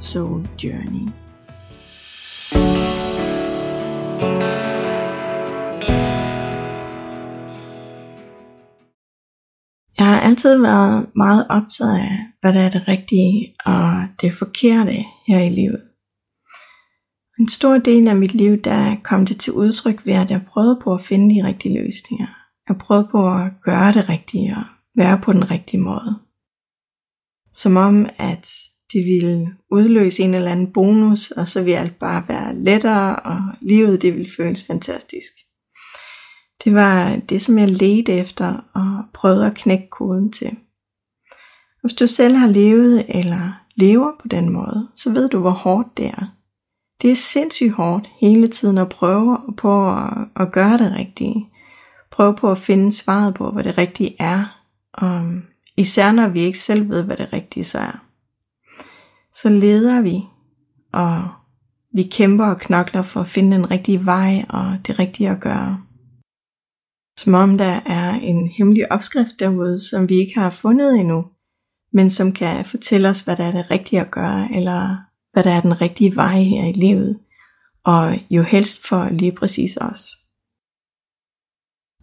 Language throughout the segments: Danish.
Soul Journey. Jeg har altid været meget optaget af, hvad der er det rigtige og det forkerte her i livet. En stor del af mit liv, der kom det til udtryk ved, at jeg prøvede på at finde de rigtige løsninger. Jeg prøvede på at gøre det rigtige og være på den rigtige måde. Som om, at det ville udløse en eller anden bonus, og så ville alt bare være lettere, og livet det ville føles fantastisk. Det var det, som jeg ledte efter og prøvede at knække koden til. Hvis du selv har levet eller lever på den måde, så ved du, hvor hårdt det er. Det er sindssygt hårdt hele tiden at prøve på at, at gøre det rigtige. Prøve på at finde svaret på, hvad det rigtige er. Og især når vi ikke selv ved, hvad det rigtige så er så leder vi, og vi kæmper og knokler for at finde den rigtige vej og det rigtige at gøre. Som om der er en hemmelig opskrift derude, som vi ikke har fundet endnu, men som kan fortælle os, hvad der er det rigtige at gøre, eller hvad der er den rigtige vej her i livet, og jo helst for lige præcis os.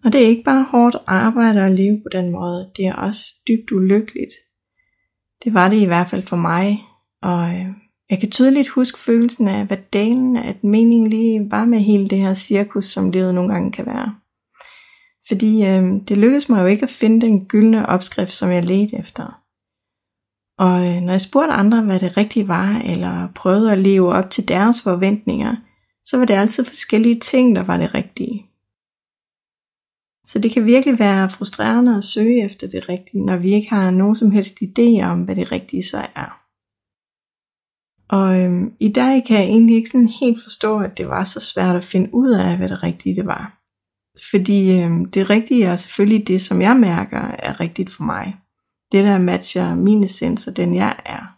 Og det er ikke bare hårdt arbejde at leve på den måde, det er også dybt ulykkeligt. Det var det i hvert fald for mig, og øh, jeg kan tydeligt huske følelsen af, hvad dalen at meningen lige var med hele det her cirkus, som livet nogle gange kan være. Fordi øh, det lykkedes mig jo ikke at finde den gyldne opskrift, som jeg ledte efter. Og øh, når jeg spurgte andre, hvad det rigtige var, eller prøvede at leve op til deres forventninger, så var det altid forskellige ting, der var det rigtige. Så det kan virkelig være frustrerende at søge efter det rigtige, når vi ikke har nogen som helst idé om, hvad det rigtige så er. Og øhm, i dag kan jeg egentlig ikke sådan helt forstå, at det var så svært at finde ud af, hvad det rigtige det var. Fordi øhm, det rigtige er selvfølgelig det, som jeg mærker er rigtigt for mig. Det der matcher min essens og den jeg er.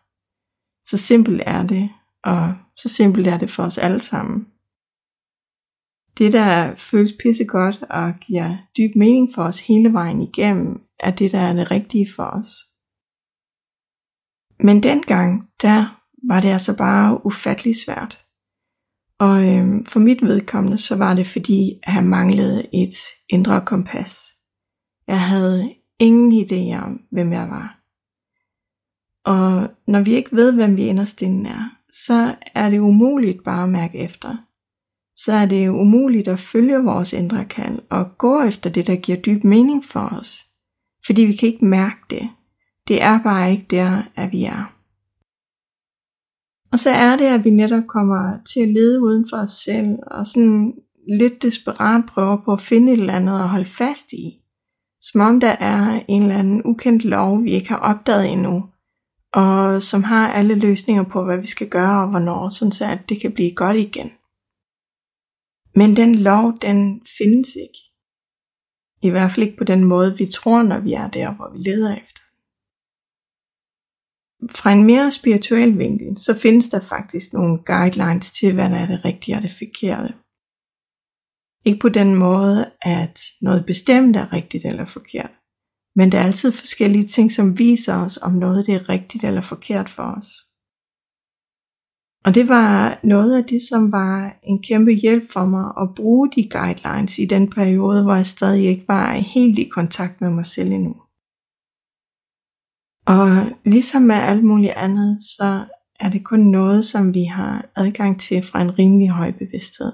Så simpelt er det, og så simpelt er det for os alle sammen. Det der føles pissegodt og giver dyb mening for os hele vejen igennem, er det der er det rigtige for os. Men dengang, der var det altså bare ufattelig svært. Og øhm, for mit vedkommende, så var det fordi, at jeg manglede et indre kompas. Jeg havde ingen idé om, hvem jeg var. Og når vi ikke ved, hvem vi inderst inde er, så er det umuligt bare at mærke efter. Så er det umuligt at følge vores indre kald og gå efter det, der giver dyb mening for os. Fordi vi kan ikke mærke det. Det er bare ikke der, at vi er. Og så er det, at vi netop kommer til at lede uden for os selv, og sådan lidt desperat prøver på at finde et eller andet at holde fast i. Som om der er en eller anden ukendt lov, vi ikke har opdaget endnu, og som har alle løsninger på, hvad vi skal gøre og hvornår, sådan så at det kan blive godt igen. Men den lov, den findes ikke. I hvert fald ikke på den måde, vi tror, når vi er der, hvor vi leder efter fra en mere spirituel vinkel, så findes der faktisk nogle guidelines til, hvad der er det rigtige og det forkerte. Ikke på den måde, at noget bestemt er rigtigt eller forkert, men der er altid forskellige ting, som viser os, om noget det er rigtigt eller forkert for os. Og det var noget af det, som var en kæmpe hjælp for mig at bruge de guidelines i den periode, hvor jeg stadig ikke var helt i kontakt med mig selv endnu. Og ligesom med alt muligt andet, så er det kun noget, som vi har adgang til fra en rimelig høj bevidsthed.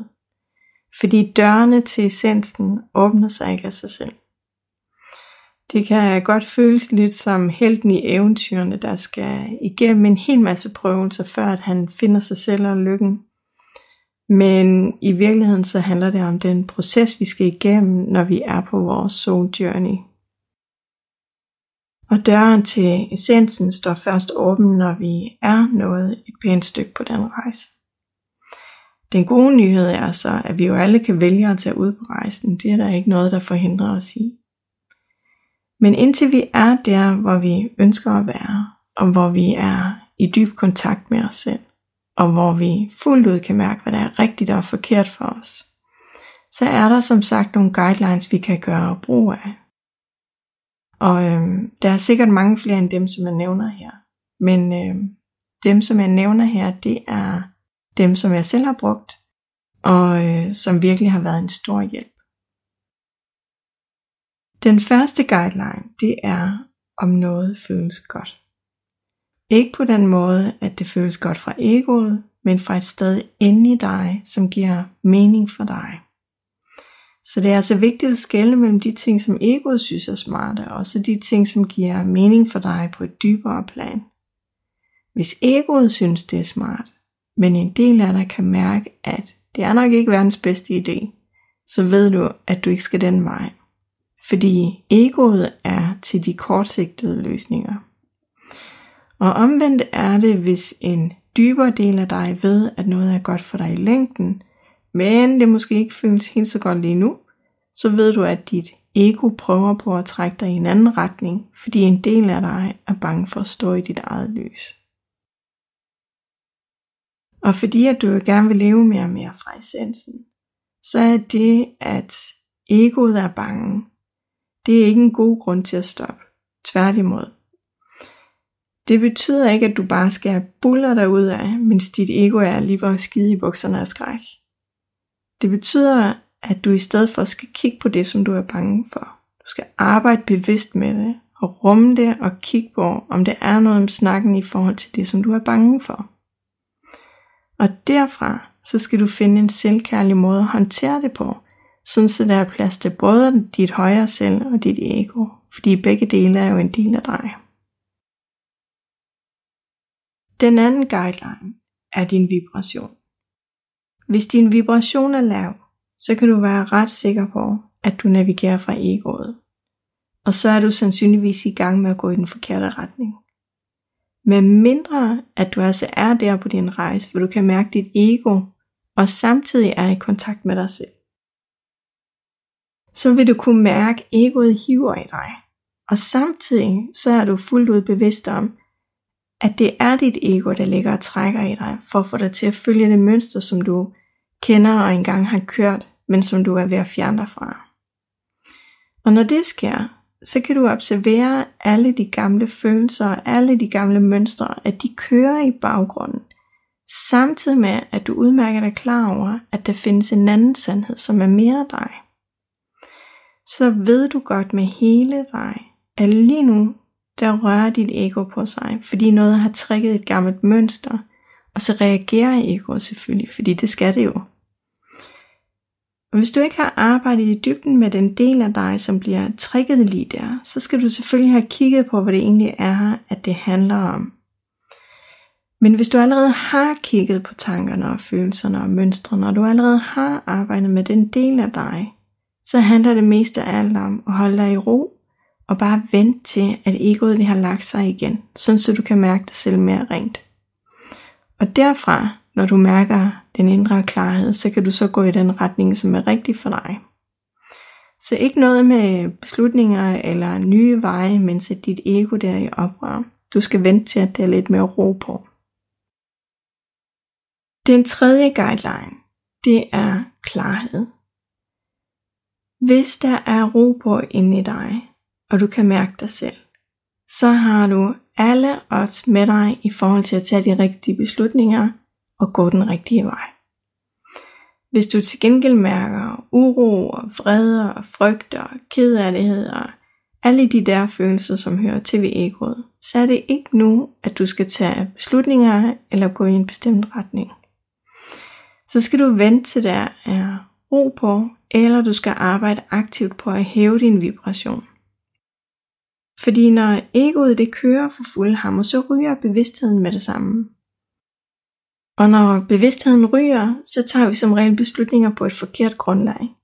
Fordi dørene til essensen åbner sig ikke af sig selv. Det kan godt føles lidt som helten i eventyrene, der skal igennem en hel masse prøvelser, før at han finder sig selv og lykken. Men i virkeligheden så handler det om den proces, vi skal igennem, når vi er på vores soul journey. Og døren til essensen står først åben, når vi er nået et pænt stykke på den rejse. Den gode nyhed er så, at vi jo alle kan vælge at tage ud på rejsen. Det er der ikke noget, der forhindrer os i. Men indtil vi er der, hvor vi ønsker at være, og hvor vi er i dyb kontakt med os selv, og hvor vi fuldt ud kan mærke, hvad der er rigtigt og forkert for os, så er der som sagt nogle guidelines, vi kan gøre brug af. Og øhm, der er sikkert mange flere end dem, som jeg nævner her. Men øhm, dem, som jeg nævner her, det er dem, som jeg selv har brugt, og øh, som virkelig har været en stor hjælp. Den første guideline, det er, om noget føles godt. Ikke på den måde, at det føles godt fra egoet, men fra et sted inde i dig, som giver mening for dig. Så det er altså vigtigt at skelne mellem de ting, som egoet synes er smarte, og så de ting, som giver mening for dig på et dybere plan. Hvis egoet synes, det er smart, men en del af dig kan mærke, at det er nok ikke verdens bedste idé, så ved du, at du ikke skal den vej. Fordi egoet er til de kortsigtede løsninger. Og omvendt er det, hvis en dybere del af dig ved, at noget er godt for dig i længden, men det måske ikke føles helt så godt lige nu, så ved du, at dit ego prøver på at trække dig i en anden retning, fordi en del af dig er bange for at stå i dit eget lys. Og fordi at du gerne vil leve mere og mere fra essensen, så er det, at egoet er bange, det er ikke en god grund til at stoppe. Tværtimod. Det betyder ikke, at du bare skal buller dig ud af, mens dit ego er lige hvor skide i bukserne af skræk. Det betyder, at du i stedet for skal kigge på det, som du er bange for. Du skal arbejde bevidst med det, og rumme det og kigge på, om det er noget om snakken i forhold til det, som du er bange for. Og derfra, så skal du finde en selvkærlig måde at håndtere det på, sådan så der er plads til både dit højere selv og dit ego, fordi begge dele er jo en del af dig. Den anden guideline er din vibration. Hvis din vibration er lav, så kan du være ret sikker på, at du navigerer fra egoet. Og så er du sandsynligvis i gang med at gå i den forkerte retning. Men mindre at du altså er der på din rejse, hvor du kan mærke dit ego, og samtidig er i kontakt med dig selv. Så vil du kunne mærke, at egoet hiver i dig. Og samtidig så er du fuldt ud bevidst om, at det er dit ego, der ligger og trækker i dig, for at få dig til at følge det mønster, som du kender og engang har kørt, men som du er ved at fjerne dig fra. Og når det sker, så kan du observere alle de gamle følelser og alle de gamle mønstre, at de kører i baggrunden, samtidig med at du udmærker dig klar over, at der findes en anden sandhed, som er mere dig. Så ved du godt med hele dig, at lige nu, der rører dit ego på sig, fordi noget har trækket et gammelt mønster, og så reagerer egoet selvfølgelig, fordi det skal det jo. Og hvis du ikke har arbejdet i dybden med den del af dig, som bliver trækket lige der, så skal du selvfølgelig have kigget på, hvad det egentlig er, at det handler om. Men hvis du allerede har kigget på tankerne og følelserne og mønstrene, og du allerede har arbejdet med den del af dig, så handler det mest af alt om at holde dig i ro og bare vent til, at egoet det har lagt sig igen, sådan så du kan mærke dig selv mere rent. Og derfra, når du mærker den indre klarhed, så kan du så gå i den retning, som er rigtig for dig. Så ikke noget med beslutninger eller nye veje, mens at dit ego der er i oprør. Du skal vente til, at det er lidt mere ro på. Den tredje guideline, det er klarhed. Hvis der er ro på inde i dig, og du kan mærke dig selv, så har du alle odds med dig i forhold til at tage de rigtige beslutninger og gå den rigtige vej. Hvis du til gengæld mærker uro og vrede og frygt og kederlighed og alle de der følelser, som hører til ved egoet, så er det ikke nu, at du skal tage beslutninger eller gå i en bestemt retning. Så skal du vente til der er ro på, eller du skal arbejde aktivt på at hæve din vibration. Fordi når egoet det kører for fuld hammer, så ryger bevidstheden med det samme. Og når bevidstheden ryger, så tager vi som regel beslutninger på et forkert grundlag.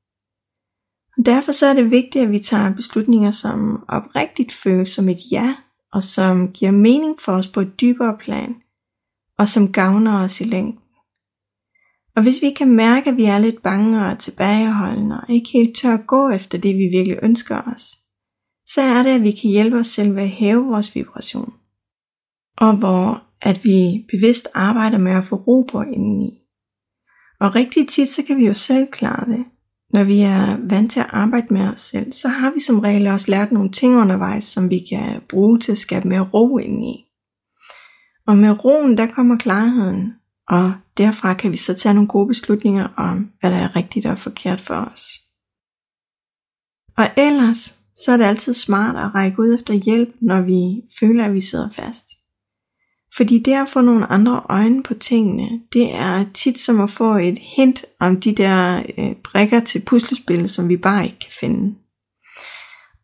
Og derfor så er det vigtigt, at vi tager beslutninger, som oprigtigt føles som et ja, og som giver mening for os på et dybere plan, og som gavner os i længden. Og hvis vi kan mærke, at vi er lidt bange og tilbageholdende, og ikke helt tør at gå efter det, vi virkelig ønsker os, så er det, at vi kan hjælpe os selv ved at hæve vores vibration. Og hvor at vi bevidst arbejder med at få ro på indeni. Og rigtig tit, så kan vi jo selv klare det. Når vi er vant til at arbejde med os selv, så har vi som regel også lært nogle ting undervejs, som vi kan bruge til at skabe mere ro indeni. Og med roen, der kommer klarheden, og derfra kan vi så tage nogle gode beslutninger om, hvad der er rigtigt og forkert for os. Og ellers, så er det altid smart at række ud efter hjælp, når vi føler, at vi sidder fast. Fordi det at få nogle andre øjne på tingene, det er tit som at få et hint om de der øh, brikker til puslespillet, som vi bare ikke kan finde.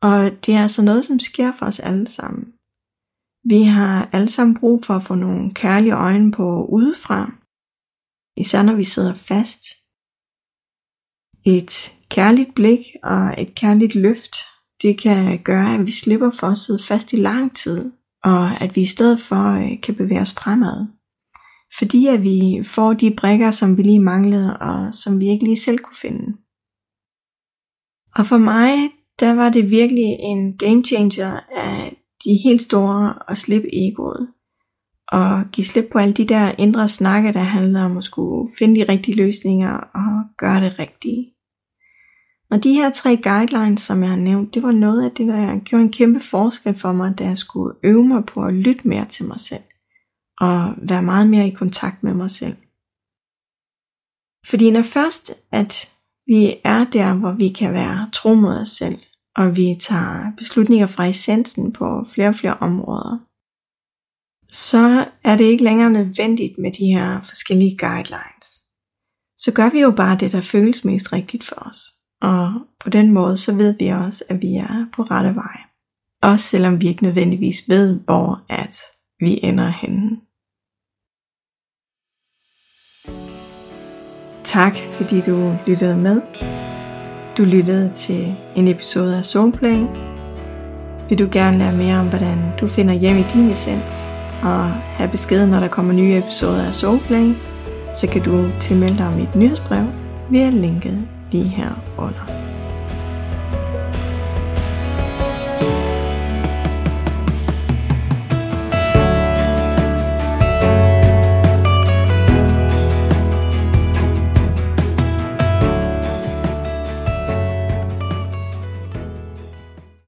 Og det er altså noget, som sker for os alle sammen. Vi har alle sammen brug for at få nogle kærlige øjne på udefra, især når vi sidder fast. Et kærligt blik og et kærligt løft, det kan gøre, at vi slipper for at sidde fast i lang tid, og at vi i stedet for øh, kan bevæge os fremad. Fordi at vi får de brikker, som vi lige manglede, og som vi ikke lige selv kunne finde. Og for mig, der var det virkelig en game changer af de helt store at slippe egoet. Og give slip på alle de der indre snakke, der handler om at skulle finde de rigtige løsninger og gøre det rigtige. Og de her tre guidelines, som jeg har nævnt, det var noget af det, der gjorde en kæmpe forskel for mig, da jeg skulle øve mig på at lytte mere til mig selv. Og være meget mere i kontakt med mig selv. Fordi når først, at vi er der, hvor vi kan være tro mod os selv, og vi tager beslutninger fra essensen på flere og flere områder, så er det ikke længere nødvendigt med de her forskellige guidelines. Så gør vi jo bare det, der føles mest rigtigt for os. Og på den måde, så ved vi også, at vi er på rette vej. Også selvom vi ikke nødvendigvis ved, hvor at vi ender henne. Tak fordi du lyttede med. Du lyttede til en episode af Soulplay. Vil du gerne lære mere om, hvordan du finder hjem i din essens, og have besked, når der kommer nye episoder af Soulplay, så kan du tilmelde dig mit nyhedsbrev via linket lige her under.